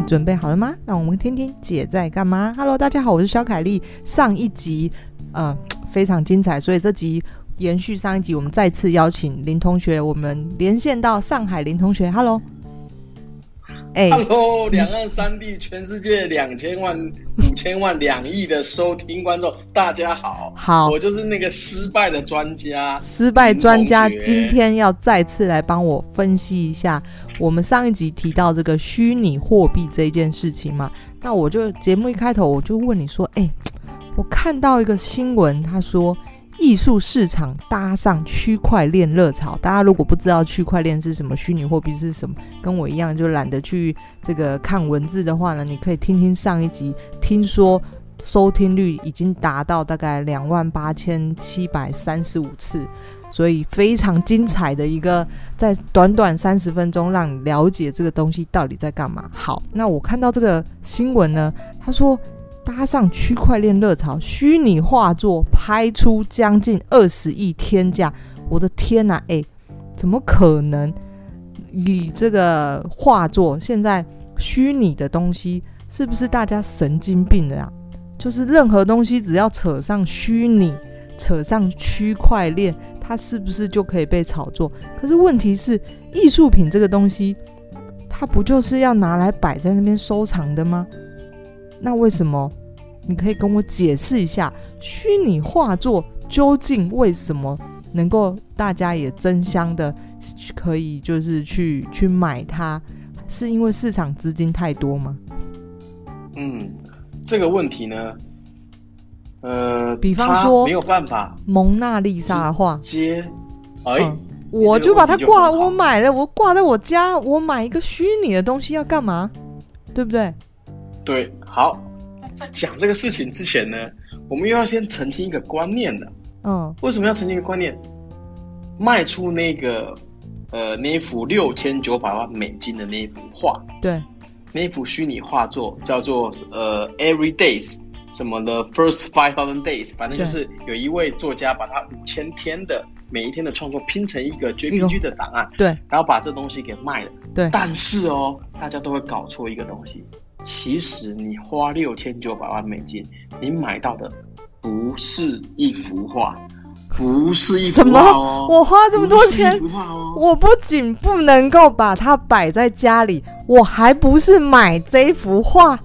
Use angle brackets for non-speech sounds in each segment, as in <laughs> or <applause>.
准备好了吗？让我们听听姐在干嘛。Hello，大家好，我是肖凯丽。上一集呃 <tsk> 非常精彩，所以这集延续上一集，我们再次邀请林同学，我们连线到上海。林同学，Hello。哎，Hello，两岸三地，全世界两千万、五千万、两亿的收听观众，大家好，好，我就是那个失败的专家，失败专家，今天要再次来帮我分析一下，我们上一集提到这个虚拟货币这件事情嘛，那我就节目一开头我就问你说，哎、欸，我看到一个新闻，他说。艺术市场搭上区块链热潮，大家如果不知道区块链是什么，虚拟货币是什么，跟我一样就懒得去这个看文字的话呢，你可以听听上一集，听说收听率已经达到大概两万八千七百三十五次，所以非常精彩的一个，在短短三十分钟让你了解这个东西到底在干嘛。好，那我看到这个新闻呢，他说。搭上区块链热潮，虚拟画作拍出将近二十亿天价！我的天呐，哎，怎么可能？以这个画作，现在虚拟的东西是不是大家神经病了呀？就是任何东西只要扯上虚拟、扯上区块链，它是不是就可以被炒作？可是问题是，艺术品这个东西，它不就是要拿来摆在那边收藏的吗？那为什么？你可以跟我解释一下，虚拟画作究竟为什么能够大家也争相的可以就是去去买它？是因为市场资金太多吗？嗯，这个问题呢，呃，比方说没有办法，蒙娜丽莎的画，接，哎、嗯，我就把它挂，我买了，我挂在我家，我买一个虚拟的东西要干嘛？对不对？对，好。在讲这个事情之前呢，我们又要先澄清一个观念的。嗯，为什么要澄清一个观念？卖出那个呃那一幅六千九百万美金的那一幅画，对，那一幅虚拟画作叫做呃 Every Days 什么的 First Five Thousand Days，反正就是有一位作家把他五千天的每一天的创作拼成一个 JPG 的档案，对，然后把这东西给卖了，对。但是哦，大家都会搞错一个东西。其实你花六千九百万美金，你买到的不是一幅画，<laughs> 不是一幅画哦。我花这么多钱，哦、我不仅不能够把它摆在家里，我还不是买这幅画，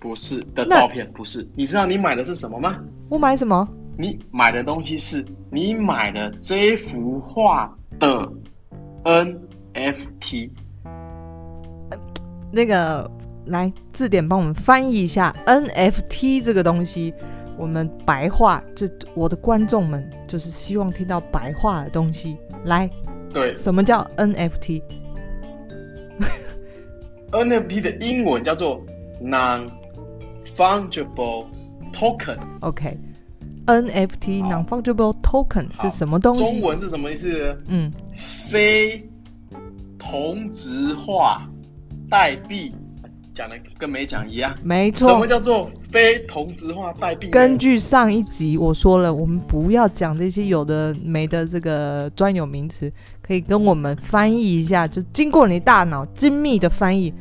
不是的照片，不是。你知道你买的是什么吗？我买什么？你买的东西是你买的这幅画的 NFT。那个，来字典帮我们翻译一下 NFT 这个东西。我们白话，这我的观众们就是希望听到白话的东西。来，对，什么叫 NFT？NFT 的英文叫做 Non-Fungible Token。OK，NFT Non-Fungible Token 是什么东西？中文是什么意思？嗯，非同质化。代币讲的跟没讲一样，没错。什么叫做非同质化代币？根据上一集我说了，我们不要讲这些有的没的这个专有名词，可以跟我们翻译一下，就经过你大脑精密的翻译，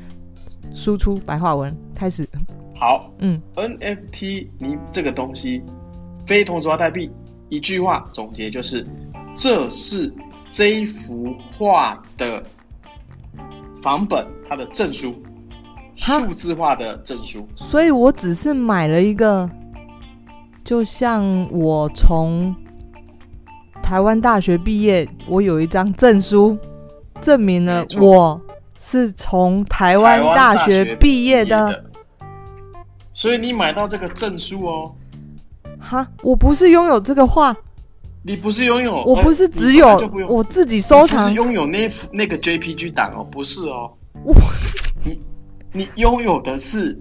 输出白话文开始。好，嗯，NFT 你这个东西非同质化代币，一句话总结就是，这是这一幅画的。房本，它的证书，数字化的证书。所以我只是买了一个，就像我从台湾大学毕业，我有一张证书，证明了我是从台湾大学毕业的。所以你买到这个证书哦？哈，我不是拥有这个画。你不是拥有，我不是只有我自己收藏，拥有那那个 JPG 档哦，不是哦，我你你拥有的是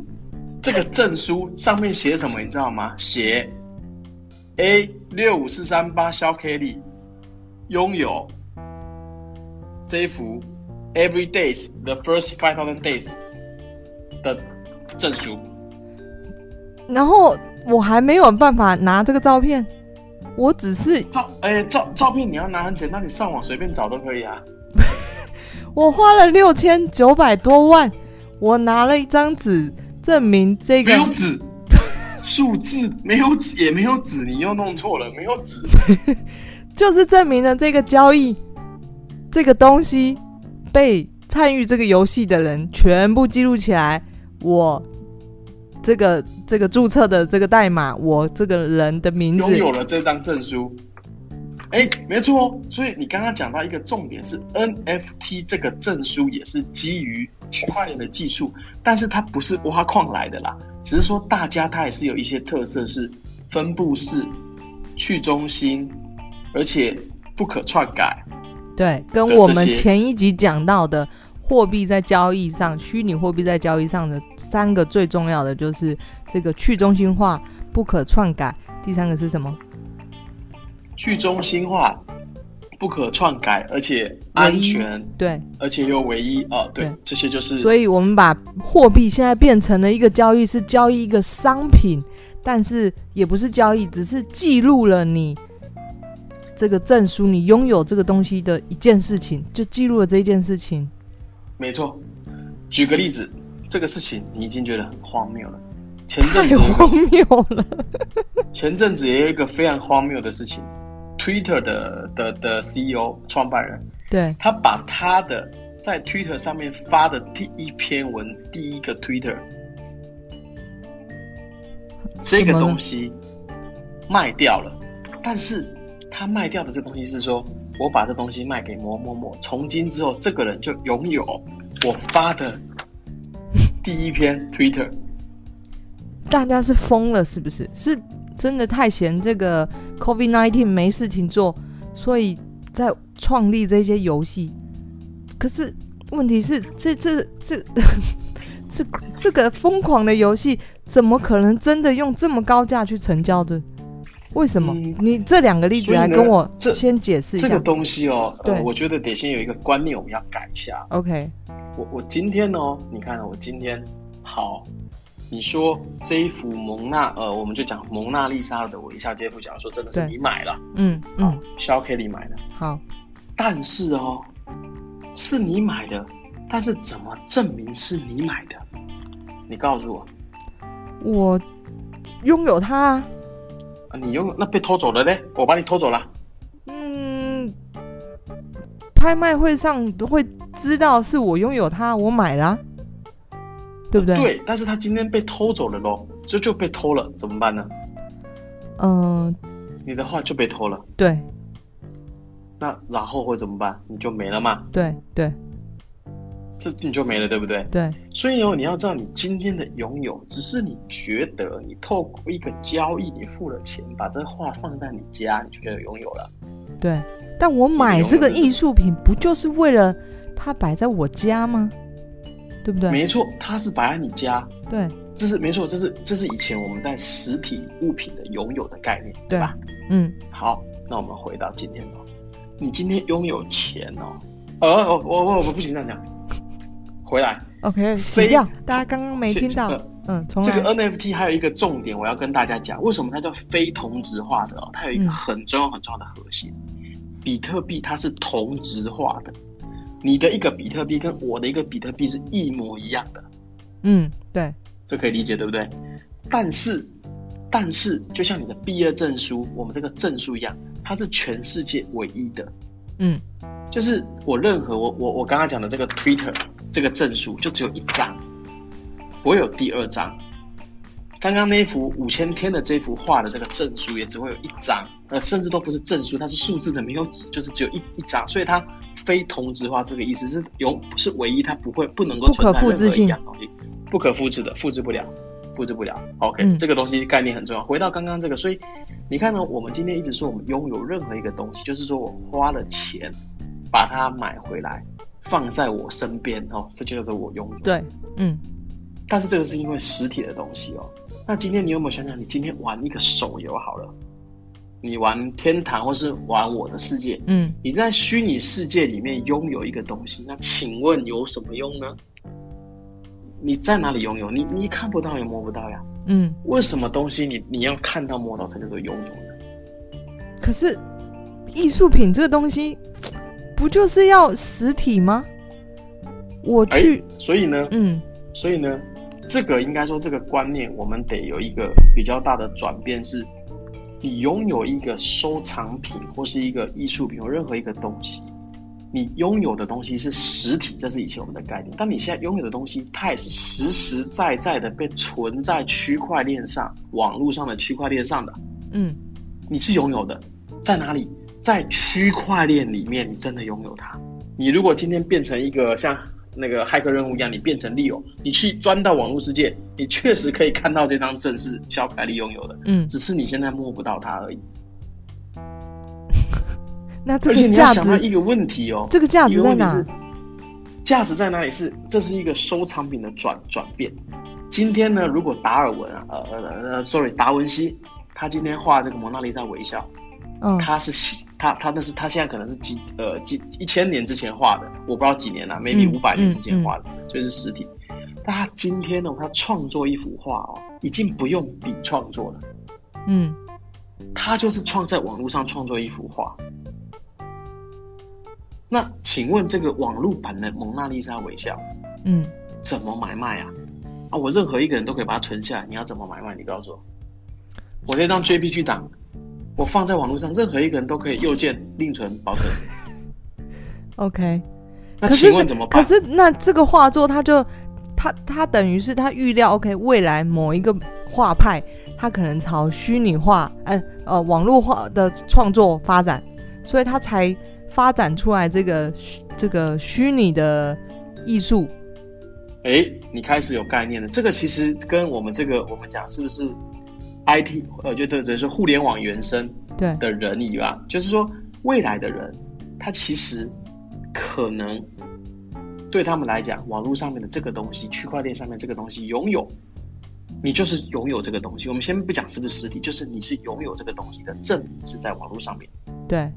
这个证书，上面写什么你知道吗？写 A 六五四三八肖 Kelly 拥有这一幅 Every Days the First Five Thousand Days 的证书，然后我还没有办法拿这个照片。我只是照，哎、欸，照照片你要拿很简单，你上网随便找都可以啊。<laughs> 我花了六千九百多万，我拿了一张纸证明这个没有纸，数字没有纸也没有纸，你又弄错了，没有纸，<laughs> 就是证明了这个交易这个东西被参与这个游戏的人全部记录起来，我。这个这个注册的这个代码，我这个人的名字拥有了这张证书。哎，没错哦。所以你刚刚讲到一个重点是 NFT 这个证书也是基于区块链的技术，但是它不是挖矿来的啦，只是说大家它也是有一些特色，是分布式、去中心，而且不可篡改。对，跟我们前一集讲到的。货币在交易上，虚拟货币在交易上的三个最重要的就是这个去中心化、不可篡改。第三个是什么？去中心化、不可篡改，而且安全。对，而且又唯一哦，对，对，这些就是。所以我们把货币现在变成了一个交易，是交易一个商品，但是也不是交易，只是记录了你这个证书，你拥有这个东西的一件事情，就记录了这一件事情。没错，举个例子，这个事情你已经觉得很荒谬了。前阵子荒谬了。前阵子也有一个非常荒谬的事情，Twitter 的的的 CEO 创办人，对，他把他的在 Twitter 上面发的第一篇文，第一个 Twitter 这个东西卖掉了，但是他卖掉的这东西是说。我把这东西卖给某某某，从今之后，这个人就拥有我发的第一篇 Twitter。大家是疯了是不是？是真的太闲这个 COVID-19 没事情做，所以在创立这些游戏。可是问题是，这这这这这个疯狂的游戏，怎么可能真的用这么高价去成交的？为什么？嗯、你这两个例子来跟我先解释一下。这个东西哦，对、呃，我觉得得先有一个观念，我们要改一下。OK，我我今天哦，你看我今天好，你说这一幅蒙娜呃，我们就讲蒙娜丽莎的微笑，这幅假如说真的是你买了，嗯嗯，肖 Kelly 买的，好，但是哦，是你买的，但是怎么证明是你买的？你告诉我，我拥有它啊。你拥有那被偷走了呢？我把你偷走了。嗯，拍卖会上都会知道是我拥有它，我买了，对不对？对，但是他今天被偷走了喽，这就被偷了，怎么办呢？嗯，你的画就被偷了。对。那然后会怎么办？你就没了嘛？对对。这你就没了，对不对？对。所以哦，你要知道，你今天的拥有，只是你觉得你透过一个交易，你付了钱，把这画放在你家，你就觉得拥有了。对。但我买这个艺术品，不就是为了它摆在我家吗？对不对？没错，它是摆在你家。对。这是没错，这是这是以前我们在实体物品的拥有的概念，对吧？嗯。好，那我们回到今天哦，你今天拥有钱哦，哦哦，我我我不行这样讲。回来，OK，洗掉。大家刚刚没听到，嗯，这个 NFT 还有一个重点，我要跟大家讲，为什么它叫非同质化的哦？它有一个很重要很重要的核心，嗯、比特币它是同质化的，你的一个比特币跟我的一个比特币是一模一样的。嗯，对，这可以理解对不对？但是，但是就像你的毕业证书，我们这个证书一样，它是全世界唯一的。嗯，就是我任何我我我刚刚讲的这个 Twitter。这个证书就只有一张，我有第二张。刚刚那幅五千天的这幅画的这个证书也只会有一张，呃，甚至都不是证书，它是数字的，没有纸，就是只有一一张。所以它非同质化，这个意思是永是唯一，它不会不能够存在任何一样东西，不可复制的，复制不了，复制不了。OK，嗯，这个东西概念很重要。回到刚刚这个，所以你看呢，我们今天一直说我们拥有任何一个东西，就是说我花了钱把它买回来。放在我身边哦，这就叫做我拥有。对，嗯。但是这个是因为实体的东西哦。那今天你有没有想想，你今天玩一个手游好了，你玩天堂或是玩我的世界，嗯，你在虚拟世界里面拥有一个东西，那请问有什么用呢？你在哪里拥有？你你看不到也摸不到呀。嗯。为什么东西你你要看到摸到才叫做拥有呢？可是艺术品这个东西。不就是要实体吗？我去，所以呢，嗯，所以呢，这个应该说这个观念，我们得有一个比较大的转变是，你拥有一个收藏品或是一个艺术品或任何一个东西，你拥有的东西是实体，这是以前我们的概念。但你现在拥有的东西，它也是实实在在的被存在区块链上、网络上的区块链上的。嗯，你是拥有的，在哪里？在区块链里面，你真的拥有它。你如果今天变成一个像那个骇客任务一样，你变成 Leo，你去钻到网络世界，你确实可以看到这张证是小凯利拥有的，嗯，只是你现在摸不到它而已。<laughs> 那这个而且你要想到一个问题哦，这个价值在哪？是价值在哪里？是这是一个收藏品的转转变。今天呢，如果达尔文啊，呃呃呃，sorry，达文西，他今天画这个蒙娜丽莎微笑，嗯，他是。他他那是他现在可能是几呃几一千年之前画的，我不知道几年了，maybe 五百年之前画的，就是实体。但他今天呢，他创作一幅画哦，已经不用笔创作了，嗯，他就是创在网络上创作一幅画。那请问这个网络版的蒙娜丽莎微笑，嗯，怎么买卖啊？啊，我任何一个人都可以把它存下来，你要怎么买卖？你告诉我，我这张 JPG 档。我放在网络上，任何一个人都可以右键另存保存。<laughs> OK，那请问怎么办？可是那这个画作，他就他他等于是他预料 OK 未来某一个画派，他可能朝虚拟化，呃呃网络化的创作发展，所以他才发展出来这个这个虚拟的艺术。哎，你开始有概念了。这个其实跟我们这个我们讲是不是？IT 呃，就对对，是互联网原生的人以外，就是说未来的人，他其实可能对他们来讲，网络上面的这个东西，区块链上面这个东西拥有，你就是拥有这个东西。我们先不讲是不是实体，就是你是拥有这个东西的证明是在网络上面。对。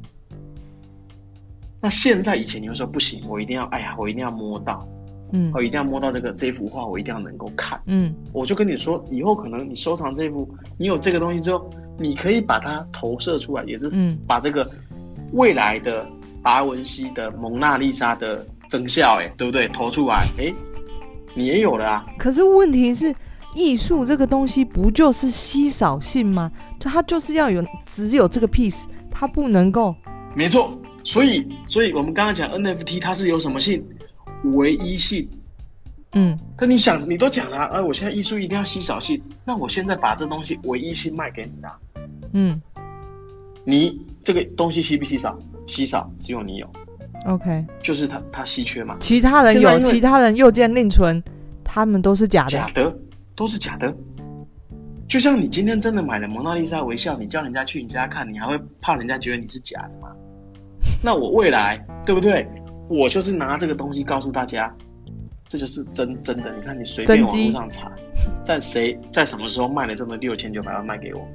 那现在以前你会说不行，我一定要，哎呀，我一定要摸到。嗯，我一定要摸到这个这幅画，我一定要能够看。嗯，我就跟你说，以后可能你收藏这幅，你有这个东西之后，你可以把它投射出来，也是把这个未来的达文西的蒙娜丽莎的真相，哎，对不对？投出来，哎，你也有了啊。可是问题是，艺术这个东西不就是稀少性吗？就它就是要有只有这个 piece，它不能够。没错，所以，所以我们刚刚讲 NFT，它是有什么性？唯一性，嗯，可你想，你都讲了，哎，我现在艺术一定要稀少性，那我现在把这东西唯一性卖给你啊，嗯，你这个东西稀不稀少？稀少，只有你有，OK，就是它它稀缺嘛，其他人有，其他人又见另存，他们都是假的，假的，都是假的，就像你今天真的买了蒙娜丽莎微笑，你叫人家去你家看，你还会怕人家觉得你是假的吗？<laughs> 那我未来对不对？我就是拿这个东西告诉大家，这就是真真的。你看，你随便网络上查，在谁在什么时候卖了这么六千九百万卖给我，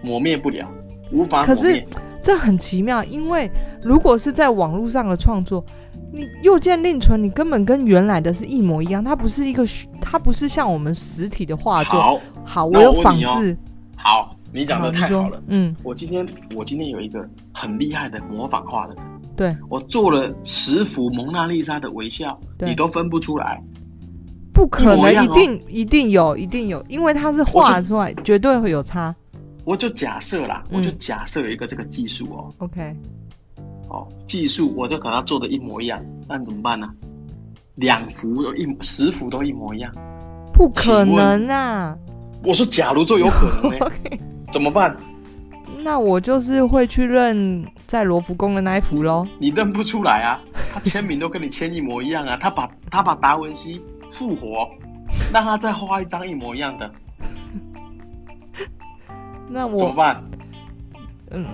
抹灭不了，无法。可是这很奇妙，因为如果是在网络上的创作，你右键另存，你根本跟原来的是一模一样，它不是一个，它不是像我们实体的画作。好，好，我有仿制。好，你讲的太好了。嗯，我今天我今天有一个很厉害的模仿画的。对，我做了十幅蒙娜丽莎的微笑，你都分不出来，不可能，一,一,、哦、一定一定有，一定有，因为它是画出来，绝对会有差。我就假设啦，嗯、我就假设有一个这个技术哦，OK，哦，技术我就把它做的一模一样，那怎么办呢？两幅有一十幅都一模一样，不可能啊！我说，假如说有可能呢？<laughs> 怎么办？那我就是会去认在罗浮宫的那一幅喽。你认不出来啊？他签名都跟你签一模一样啊！他把他把达文西复活，让他再画一张一模一样的。<laughs> 那我怎么办？嗯，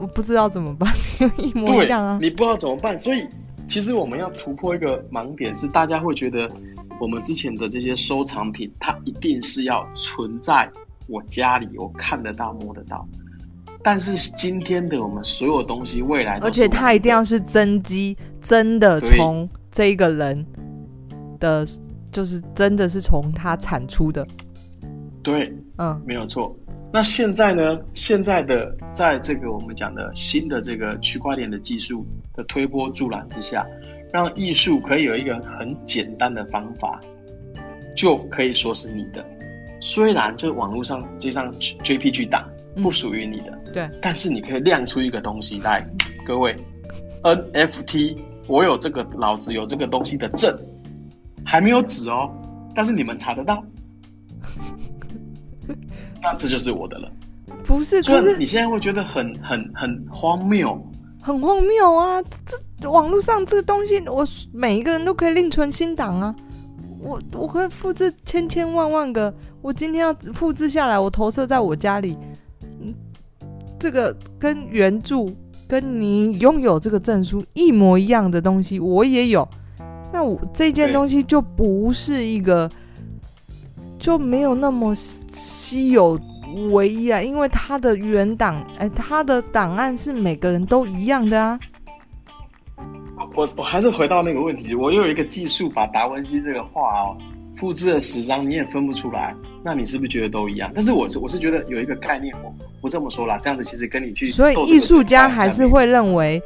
我不知道怎么办，<laughs> 一模一样啊。你不知道怎么办，所以其实我们要突破一个盲点，是大家会觉得我们之前的这些收藏品，它一定是要存在我家里，我看得到、摸得到。但是今天的我们所有东西，未来而且它一定要是真机，真的从这一个人的，就是真的是从他产出的。对，嗯，没有错。那现在呢？现在的在这个我们讲的新的这个区块链的技术的推波助澜之下，让艺术可以有一个很简单的方法，就可以说是你的。虽然就是网络上这张 JPG 档不属于你的，嗯，对，但是你可以亮出一个东西来，各位 NFT，我有这个，老子有这个东西的证，还没有纸哦，但是你们查得到，<laughs> 那这就是我的了。不是，可是你现在会觉得很很很荒谬，很荒谬啊！这网络上这个东西，我每一个人都可以另存新档啊。我我可以复制千千万万个，我今天要复制下来，我投射在我家里。这个跟原著跟你拥有这个证书一模一样的东西，我也有。那我这件东西就不是一个，就没有那么稀有唯一啊，因为它的原档，哎，它的档案是每个人都一样的啊。我我还是回到那个问题，我又有一个技术把达文西这个画哦复制了十张，你也分不出来，那你是不是觉得都一样？但是我是我是觉得有一个概念，我不这么说啦，这样子其实跟你去，所以艺术家还是会认为，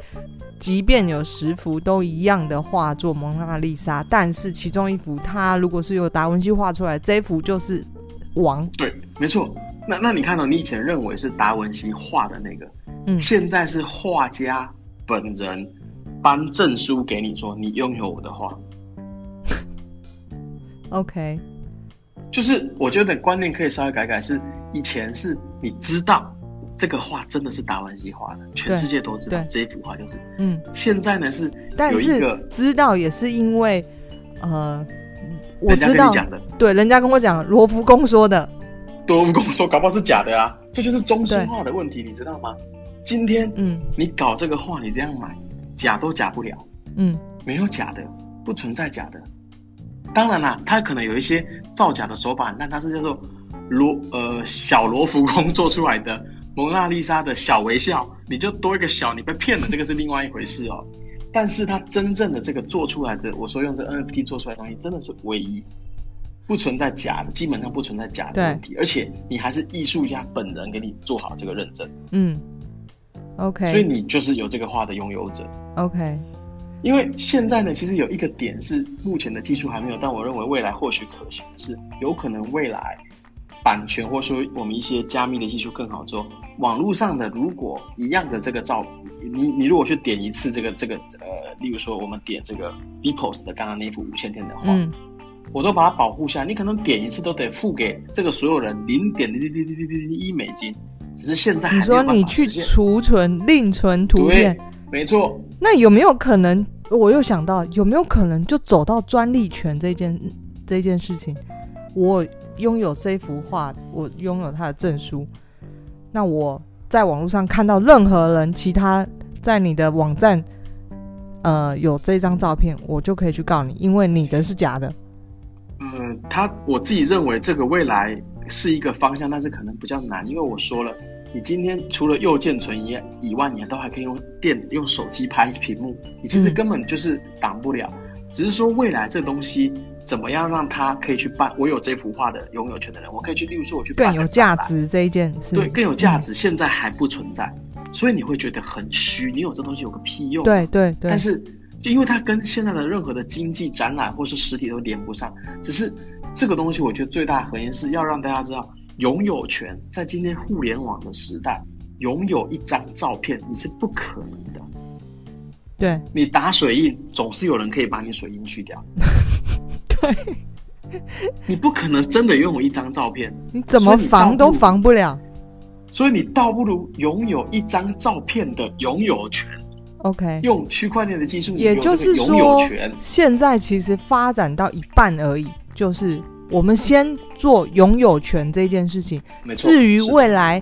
即便有十幅都一样的画作《蒙娜丽莎》，但是其中一幅它如果是由达文西画出来，这一幅就是王。对，没错。那那你看到你以前认为是达文西画的那个，嗯，现在是画家本人。颁证书给你说，你拥有我的画。<laughs> OK，就是我觉得观念可以稍微改改，是以前是你知道这个画真的是达文西画的，全世界都知道这一幅画就是。嗯，现在呢是有一个知道也是因为呃，我知道对，人家跟我讲罗浮宫说的，罗浮宫说搞不好是假的啊，这就是中心化的问题，你知道吗？今天嗯，你搞这个画，你这样买。假都假不了，嗯，没有假的，不存在假的。当然啦，它可能有一些造假的手法，那它是叫做罗呃小罗浮宫做出来的蒙娜丽莎的小微笑，你就多一个小，你被骗了，这个是另外一回事哦。但是它真正的这个做出来的，我说用这 NFT 做出来的东西，真的是唯一，不存在假的，基本上不存在假的问题，而且你还是艺术家本人给你做好这个认证，嗯。OK，所以你就是有这个画的拥有者。OK，因为现在呢，其实有一个点是目前的技术还没有，但我认为未来或许可行的是，有可能未来版权或说我们一些加密的技术更好之后，网络上的如果一样的这个照，你你如果去点一次这个这个呃，例如说我们点这个 Beepos 的刚刚那幅五千天的画，嗯，我都把它保护下来，你可能点一次都得付给这个所有人零点零零零零零零一美金。只是现在还。你说你去储存另存图片，没错。那有没有可能？我又想到，有没有可能就走到专利权这件这件事情？我拥有这幅画，我拥有它的证书。那我在网络上看到任何人，其他在你的网站，呃，有这张照片，我就可以去告你，因为你的是假的。嗯，他我自己认为这个未来。是一个方向，但是可能比较难，因为我说了，你今天除了右键存以以外，你都还可以用电用手机拍屏幕，你其实根本就是挡不了。嗯、只是说未来这东西怎么样让它可以去办，我有这幅画的拥有权的人，我可以去，例如说我去办更有价值这一件事，对，更有价值，现在还不存在，所以你会觉得很虚。你有这东西有个屁用？对对对。但是就因为它跟现在的任何的经济展览或是实体都连不上，只是。这个东西，我觉得最大的核心是要让大家知道，拥有权在今天互联网的时代，拥有一张照片你是不可能的。对，你打水印，总是有人可以把你水印去掉。<laughs> 对，你不可能真的拥有一张照片，你怎么防都防不了。所以你倒不如拥有一张照片的拥有权。OK，用区块链的技术，也就是说，现在其实发展到一半而已。就是我们先做拥有权这件事情。至于未来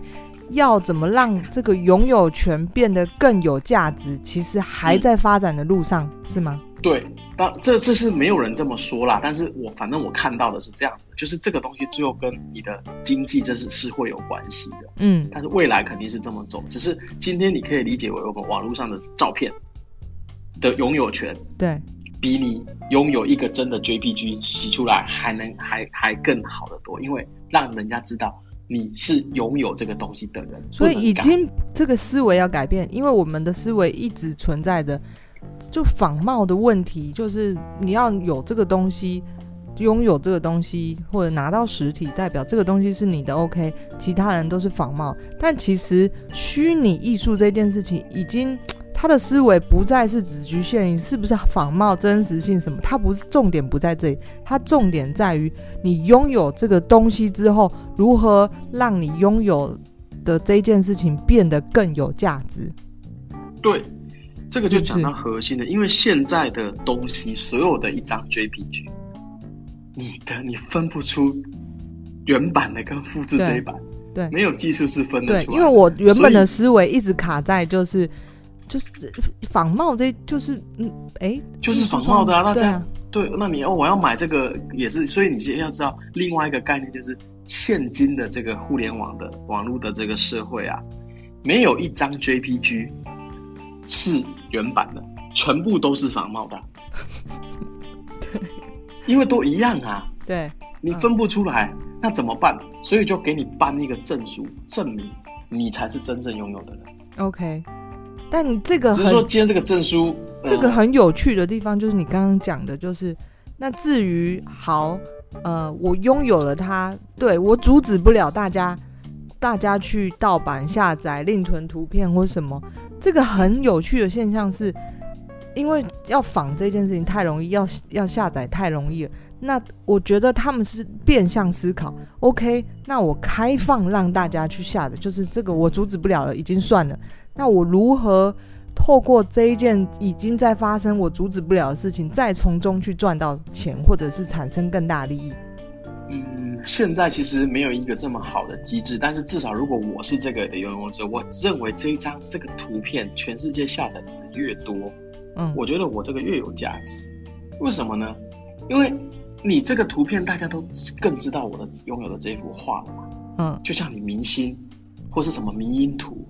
要怎么让这个拥有权变得更有价值，其实还在发展的路上，嗯、是吗？对，当这这是没有人这么说啦，但是我反正我看到的是这样子，就是这个东西最后跟你的经济这是是会有关系的，嗯，但是未来肯定是这么走，只是今天你可以理解为我们网络上的照片的拥有权，对。比你拥有一个真的 JPG 洗出来还能还还更好得多，因为让人家知道你是拥有这个东西的人。所以已经这个思维要改变，因为我们的思维一直存在着就仿冒的问题，就是你要有这个东西，拥有这个东西，或者拿到实体，代表这个东西是你的。OK，其他人都是仿冒。但其实虚拟艺术这件事情，已经他的思维不再是只局限于是不是仿冒、真实性什么，它不是重点不在这里，它重点在于你拥有这个东西之后，如何让你拥有的这件事情变得更有价值。对。这个就讲到核心的，因为现在的东西，所有的一张 JPG，你的你分不出原版的跟复制这一版，对，没有技术是分得出来。对，因为我原本的思维一直卡在就是就是仿冒，这就是嗯哎，就是仿冒的啊。大家对，对，那你要我要买这个也是，所以你先要知道另外一个概念，就是现今的这个互联网的网络的这个社会啊，没有一张 JPG 是。原版的全部都是仿冒的，<laughs> 对，因为都一样啊。对，你分不出来，嗯，那怎么办？所以就给你颁一个证书，证明你才是真正拥有的人。OK，但你这个只是说今天这个证书，这个很有趣的地方就是你刚刚讲的，就是那至于好，呃，我拥有了它，对，我阻止不了大家。大家去盗版下载、另存图片或什么，这个很有趣的现象是，因为要仿这件事情太容易，要要下载太容易了。那我觉得他们是变相思考，OK？那我开放让大家去下的，就是这个我阻止不了了，已经算了。那我如何透过这一件已经在发生我阻止不了的事情，再从中去赚到钱，或者是产生更大利益？嗯，现在其实没有一个这么好的机制，但是至少如果我是这个的拥有者，我认为这一张这个图片全世界下载的人越多，嗯，我觉得我这个越有价值。为什么呢？因为你这个图片大家都更知道我的拥有的这幅画了嘛，嗯，就像你明星或是什么迷因图，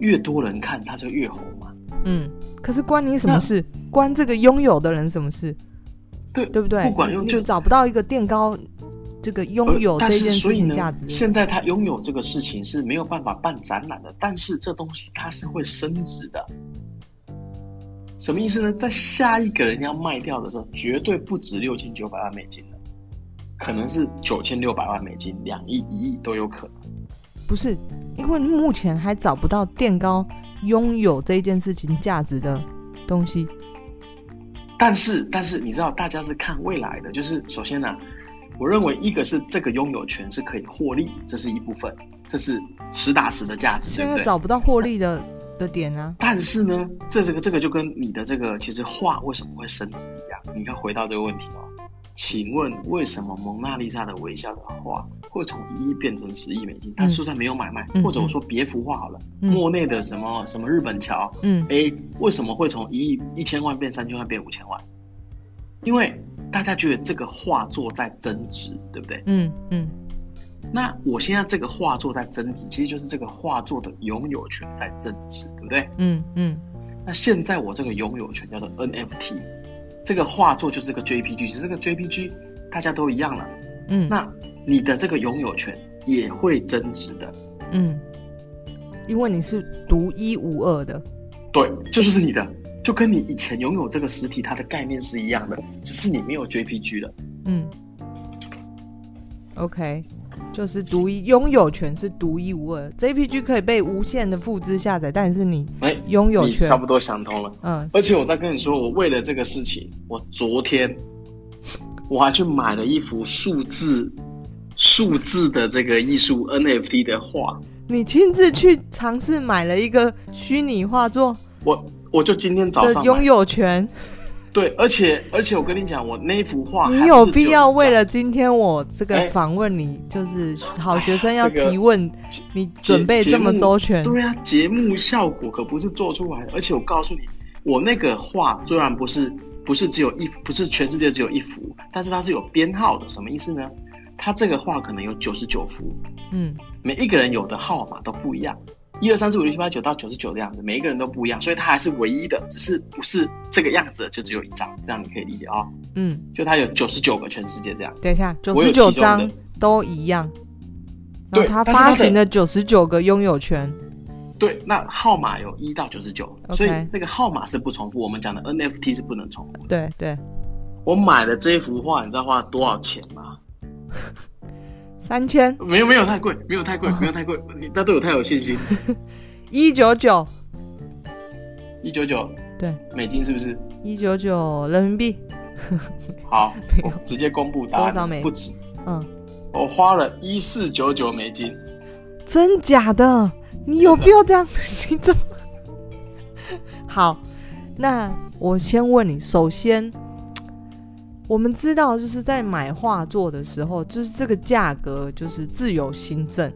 越多人看它就越红嘛，嗯。可是关你什么事？关这个拥有的人什么事？对对不对？不管用就找不到一个垫高。这个拥有这件事情价值，现在他拥有这个事情是没有办法办展览的，但是这东西它是会升值的。什么意思呢？在下一个人要卖掉的时候，绝对不止六千九百万美金了，可能是九千六百万美金、两亿、一亿都有可能。不是，因为目前还找不到垫高拥有这件事情价值的东西。但是，但是你知道，大家是看未来的，就是首先呢、啊。我认为一个是这个拥有权是可以获利，这是一部分，这是实打实的价值？现在找不到获利的的点啊。但是呢，这这个这个就跟你的这个其实话为什么会升值一样。你看回到这个问题哦，请问为什么蒙娜丽莎的微笑的画会从一亿变成十亿美金？它就算没有买卖，嗯、或者我说别幅画好了，嗯、莫内的什么什么日本桥，嗯，A 为什么会从一亿一千万变三千万变五千万？因为。大家觉得这个画作在增值，对不对？嗯嗯。那我现在这个画作在增值，其实就是这个画作的拥有权在增值，对不对？嗯嗯。那现在我这个拥有权叫做 NFT，这个画作就是个 JPG，其实这个 JPG 大家都一样了。嗯。那你的这个拥有权也会增值的。嗯。因为你是独一无二的。对，这就是你的。就跟你以前拥有这个实体，它的概念是一样的，只是你没有 JPG 了。嗯，OK，就是独一拥有权是独一无二，JPG 可以被无限的复制下载，但是你哎拥有权、欸、差不多想通了。嗯，而且我在跟你说，我为了这个事情，我昨天我还去买了一幅数字数字的这个艺术 NFT 的画。你亲自去尝试买了一个虚拟画作？我。我就今天早上拥有权，对，而且而且我跟你讲，我那幅画，你有必要为了今天我这个访问你，就是好学生要提问，你准备这么周全？对啊，节目效果可不是做出来的。而且我告诉你，我那个画虽然不是不是只有一幅，不是全世界只有一幅，但是它是有编号的。什么意思呢？它这个画可能有九十九幅，嗯，每一个人有的号码都不一样。一二三四五六七八九到九十九的样子，每一个人都不一样，所以它还是唯一的，只是不是这个样子的，就只有一张，这样你可以理解啊、哦。嗯，就它有九十九个全世界这样。等一下，九十九张都一样，对，它发行的九十九个拥有权。对，那号码有一到九十九，所以那个号码是不重复。我们讲的 NFT 是不能重复。对对。我买的这一幅画，你知道花了多少钱吗？<laughs> 三千。没有没有太贵，没有太贵，没有太贵。你大家对我太有信心。<laughs> 一九九。一九九。对。美金是不是？一九九人民币。好，<laughs> 直接公布答案。多少美？不止。嗯。我花了一四九九美金。真假的？你有必要这样？你怎么？好，那我先问你，首先，我们知道就是在买画作的时候，就是这个价格就是自由新政。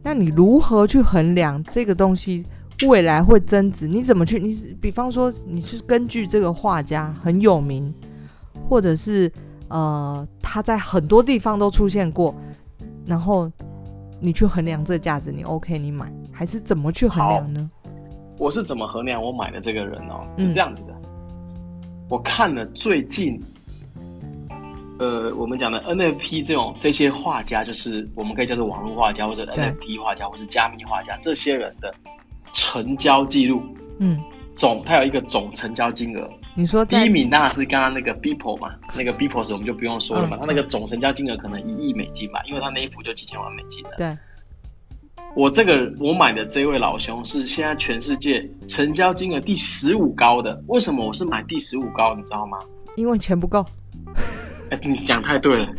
那你如何去衡量这个东西未来会增值？你怎么去？你比方说，你是根据这个画家很有名，或者是呃他在很多地方都出现过，然后。你去衡量这个价值，你 OK，你买还是怎么去衡量呢？我是怎么衡量我买的这个人哦？是这样子的，我看了最近，呃，我们讲的 NFT 这种这些画家，就是我们可以叫做网络画家，或者 NFT 画家，或是加密画家，这些人的成交记录，嗯，总他有一个总成交金额。你说第一名当然是刚刚那个 Beeple 嘛，<laughs> 那个 Beeple 我们就不用说了嘛，他、嗯、那个总成交金额可能一亿美金吧，因为他那一幅就几千万美金的。对，我这个我买的这位老兄是现在全世界成交金额第十五高的。为什么我是买第十五高？你知道吗？因为钱不够。哎、欸，你讲太对了。<laughs>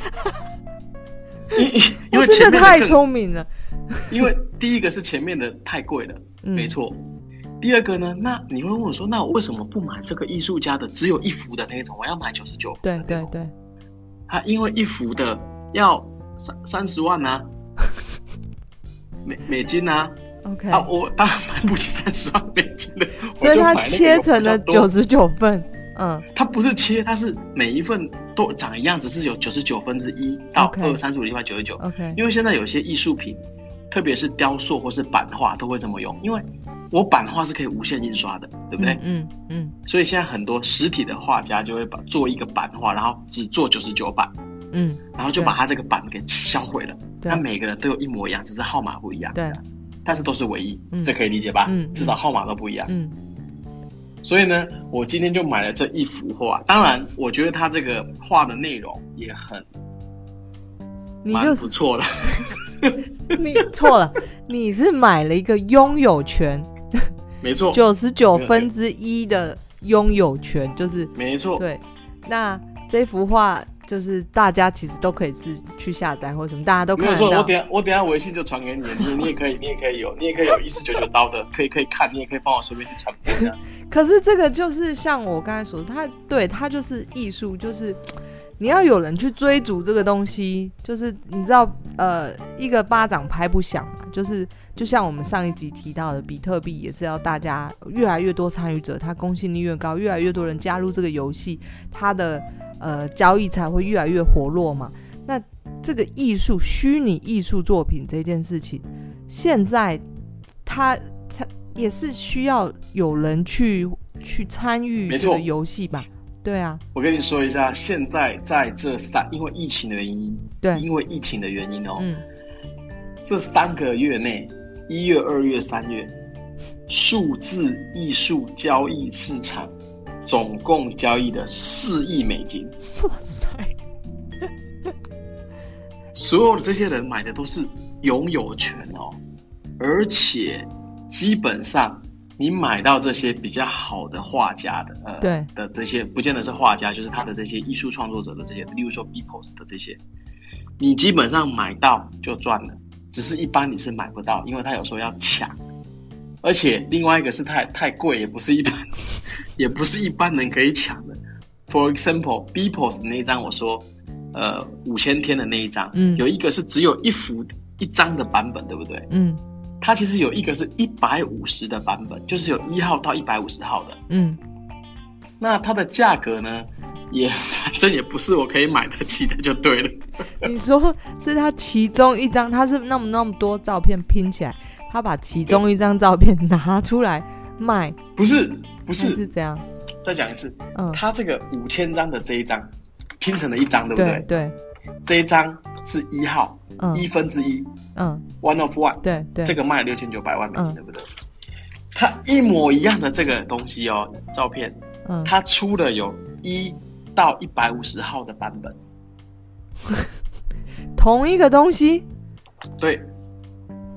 因因为真的太聪明了。<laughs> 因为第一个是前面的太贵了，嗯、没错。第二个呢？那你会问我说，那我为什么不买这个艺术家的只有一幅的那种？我要买九十九幅的这种。对对对。他因为一幅的要三三十万啊，<laughs> 美美金啊。OK。啊，我当然买不起三十万美金的。所以他切成了九十九份。嗯。它不是切，它是每一份都长一样，只是有九十九分之一到二三十五另外九十九。OK。因为现在有些艺术品，特别是雕塑或是版画，都会这么用，因为。我版画是可以无限印刷的，对不对？嗯嗯。嗯，所以现在很多实体的画家就会把做一个版画，然后只做九十九版。嗯。然后就把他这个版给销毁了。对。他每个人都有一模一样，只是号码不一样。对。但是都是唯一，嗯、这可以理解吧？嗯。至少号码都不一样。嗯。所以呢，我今天就买了这一幅画。当然，我觉得他这个画的内容也很，蛮不错的。<laughs> 你错了，你是买了一个拥有权。<laughs> 没错，九十九分之一的拥有权就是没错。对，那这幅画就是大家其实都可以是去下载或什么，大家都看。没错，我等下我等下微信就传给你，你 <laughs> 你也可以，你也可以有，你也可以有一四九九刀的，可以可以看，你也可以帮我随便去传播这样。<laughs> 可是这个就是像我刚才说的，它对它就是艺术，就是你要有人去追逐这个东西，就是你知道，呃，一个巴掌拍不响嘛，就是。就像我们上一集提到的，比特币也是要大家越来越多参与者，它公信力越高，越来越多人加入这个游戏，它的呃交易才会越来越活络嘛。那这个艺术、虚拟艺术作品这件事情，现在它它也是需要有人去去参与这个游戏吧？对啊。我跟你说一下，现在在这三，因为疫情的原因，对，因为疫情的原因哦，嗯，这三个月内。一月、二月、三月，数字艺术交易市场总共交易的四亿美金。哇塞！所有的这些人买的都是拥有权哦，而且基本上你买到这些比较好的画家的，呃，对的这些，不见得是画家，就是他的这些艺术创作者的这些，例如说 Beeple 的这些，你基本上买到就赚了。只是一般你是买不到，因为他有时候要抢，而且另外一个是太太贵，也不是一般，<laughs> 也不是一般人可以抢的。For example, Beeples 那一张，我说，呃，五千天的那一张，嗯，有一个是只有一幅一张的版本，对不对？嗯，它其实有一个是一百五十的版本，就是有一号到一百五十号的，嗯，那它的价格呢？也反正也不是我可以买得起的，就对了。你说是它其中一张，它是那么那么多照片拼起来，他把其中一张照片拿出来卖？不是，不是，是这样。再讲一次，嗯，他这个五千张的这一张拼成了一张，对不对？对，这一张是一号，一分之一，嗯，One of One，对对，这个卖了六千九百万美金，嗯对不对？他一模一样的这个东西哦，照片，嗯，他出了有一到一百五十号的版本，<laughs> 同一个东西，对。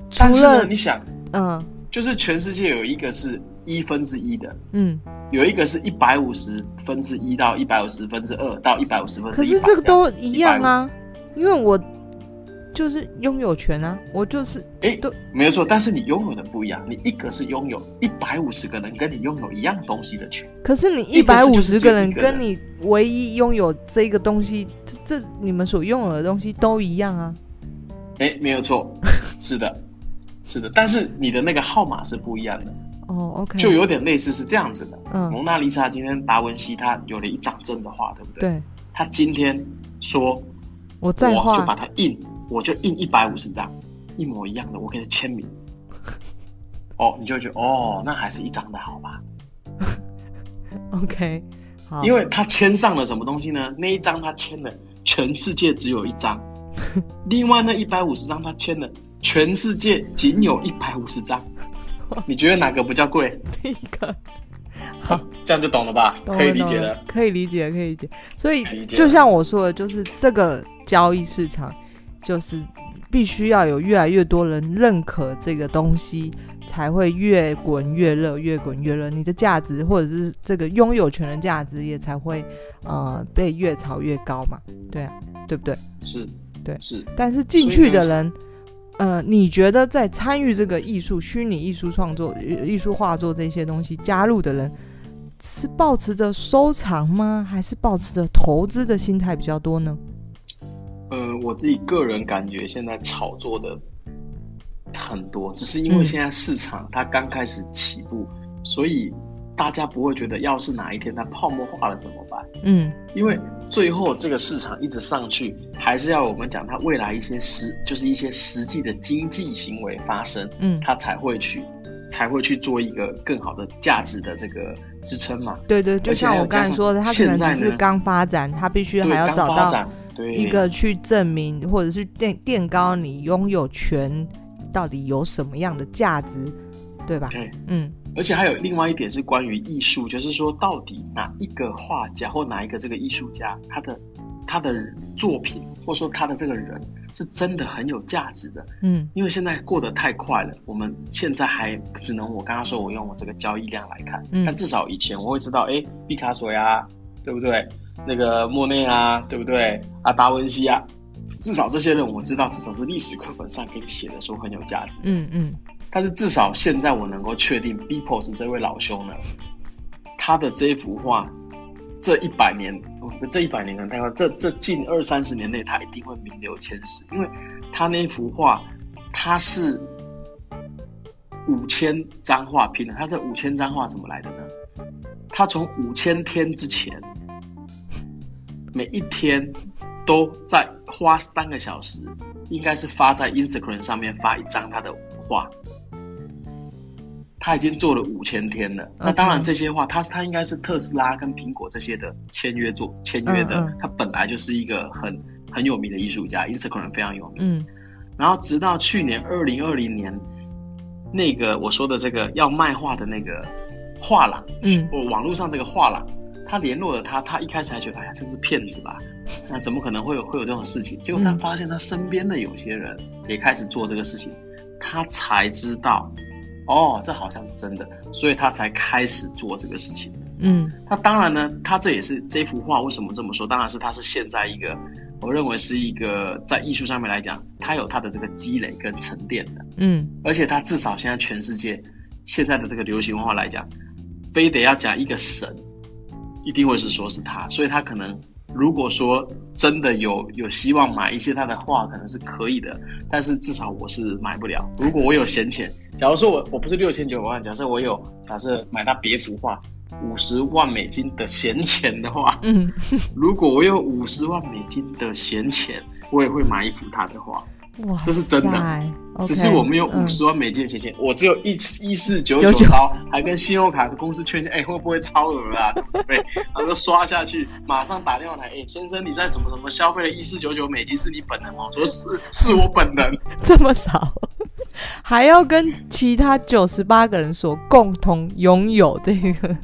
除但是呢，了你想，嗯。就是全世界有一个是一分之一的，嗯，有一个是一百五十分之一到一百五十分之二到一百五十分之，可是这个都一样啊，因为我就是拥有权啊，我就是哎，对没有错，但是你拥有的不一样，你一个是拥有一百五十个人跟你拥有一样东西的权，可是你一百五十个人跟你唯一拥有这个东西，这这你们所拥有的东西都一样啊。哎，没有错，是的，是的，但是你的那个号码是不一样的，哦，OK，就有点类似是这样子的。嗯蒙娜丽莎今天达文西他有了一张真的画，对不对？对，他今天说，我再我就把，它印，我就印一百五十张，一模一样的，我给他签名。哦，你就觉得哦，那还是一张的好吧？<laughs> OK，好，因为他签上了什么东西呢？那一张他签了，全世界只有一张；<laughs> 另外那一百五十张他签了，全世界仅有一百五十张。<laughs> 你觉得哪个比较贵？第一个，好，这样就懂了吧？<laughs> 懂可以理解的。可以理解，可以理解。所以以就像我说的，就是这个交易市场，就是必须要有越来越多人认可这个东西，才会越滚越热，越滚越热。你的价值或者是这个拥有权的价值也才会呃被越炒越高嘛？对啊，对不对？是，对是。但是进去的人，呃，你觉得在参与这个艺术、虚拟艺术创作、艺术画作这些东西加入的人，是保持着收藏吗？还是保持着投资的心态比较多呢？呃，我自己个人感觉，现在炒作的很多，只是因为现在市场它刚开始起步，嗯、所以大家不会觉得，要是哪一天它泡沫化了怎么办？嗯，因为最后这个市场一直上去，还是要我们讲它未来一些实，就是一些实际的经济行为发生，嗯，它才会去，才会去做一个更好的价值的这个支撑嘛。对对，就像我刚才说的，它可能只是刚发展，它必须还要找到一个去证明，或者是垫垫高你拥有权到底有什么样的价值，对吧？对，嗯。而且还有另外一点是关于艺术，就是说到底哪一个画家或哪一个这个艺术家，他的他的作品，或者说他的这个人，是真的很有价值的。嗯，因为现在过得太快了，我们现在还只能我刚刚说我用我这个交易量来看，嗯，但至少以前我会知道，哎，毕卡索呀，对不对？那个莫内啊，对不对？啊，达文西啊，至少这些人我知道，至少是历史课本上可以写的说很有价值。嗯嗯。但是至少现在我能够确定，Beepos 这位老兄呢，他的这一幅画，这一百年，这一百年可能太快，这这近二三十年内，他一定会名留千史，因为他那一幅画，他是五千张画拼的，他这五千张画怎么来的呢？他从五千天之前，每一天都在花三个小时，应该是发在 Instagram 上面发一张他的画。他已经做了五千天了。那当然，这些话他他应该是特斯拉跟苹果这些的签约做签约的。他本来就是一个很很有名的艺术家，Instagram 非常有名。嗯。然后直到去年二零二零年，那个我说的这个要卖画的那个画廊，嗯，我网络上这个画廊，他联络了他，他一开始还觉得哎呀这是骗子吧？那怎么可能会有会有这种事情？结果他发现他身边的有些人也开始做这个事情，他才知道。哦，这好像是真的，所以他才开始做这个事情。嗯，他当然呢，他这也是这幅画为什么这么说？当然是他是现在一个，我认为是一个在艺术上面来讲，他有他的这个积累跟沉淀的。嗯，而且他至少现在全世界现在的这个流行文化来讲，非得要讲一个神，一定会是说是他，所以他可能。如果说真的有有希望买一些他的画，可能是可以的，但是至少我是买不了。如果我有闲钱，假如说我我不是六千九百万，假设我有假设买他别幅画五十万美金的闲钱的话，嗯，<laughs> <laughs> 如果我有五十万美金的闲钱，我也会买一幅他的画。哇，这是真的。Okay, 只是我没有五十万美金的钱钱，嗯、我只有一一四九九刀，还跟信用卡的公司确认，哎、欸，会不会超额啊？<laughs> 对？然后就刷下去，马上打电话来，哎、欸，先生，你在什么什么消费了一四九九美金是你本人吗？我说是，是我本人。<laughs> 这么少，<laughs> 还要跟其他九十八个人说共同拥有这个？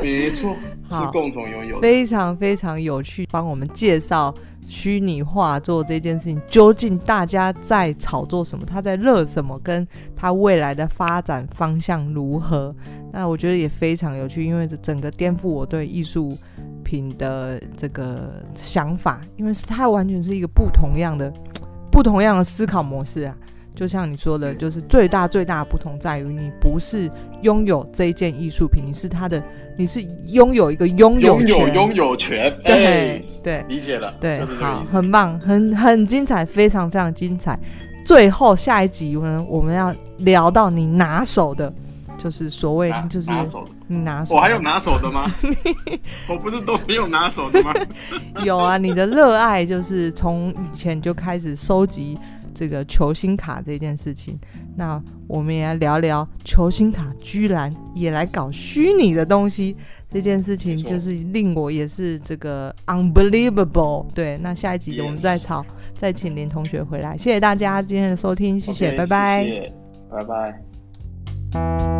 没错，是共同拥有，非常非常有趣，帮我们介绍。虚拟化作这件事情，究竟大家在炒作什么？他在热什么？跟他未来的发展方向如何？那我觉得也非常有趣，因为这整个颠覆我对艺术品的这个想法，因为是它完全是一个不同样的、不同样的思考模式啊。就像你说的，就是最大最大的不同在于，你不是拥有这一件艺术品，你是它的，你是拥有一个拥有权，拥有权。对、欸、对，理解了。对，好，很棒，很很精彩，非常非常精彩。最后下一集呢，我们要聊到你拿手的，就是所谓就是拿手，你拿手，我还有拿手的吗？<laughs> 我不是都没有拿手的吗？<laughs> 有啊，你的热爱就是从以前就开始收集。这个球星卡这件事情，那我们也来聊聊球星卡居然也来搞虚拟的东西这件事情，就是令我也是这个 unbelievable。对，那下一集我们再吵.再请林同学回来。谢谢大家今天的收听，谢谢，Okay, 拜拜，谢谢，拜拜。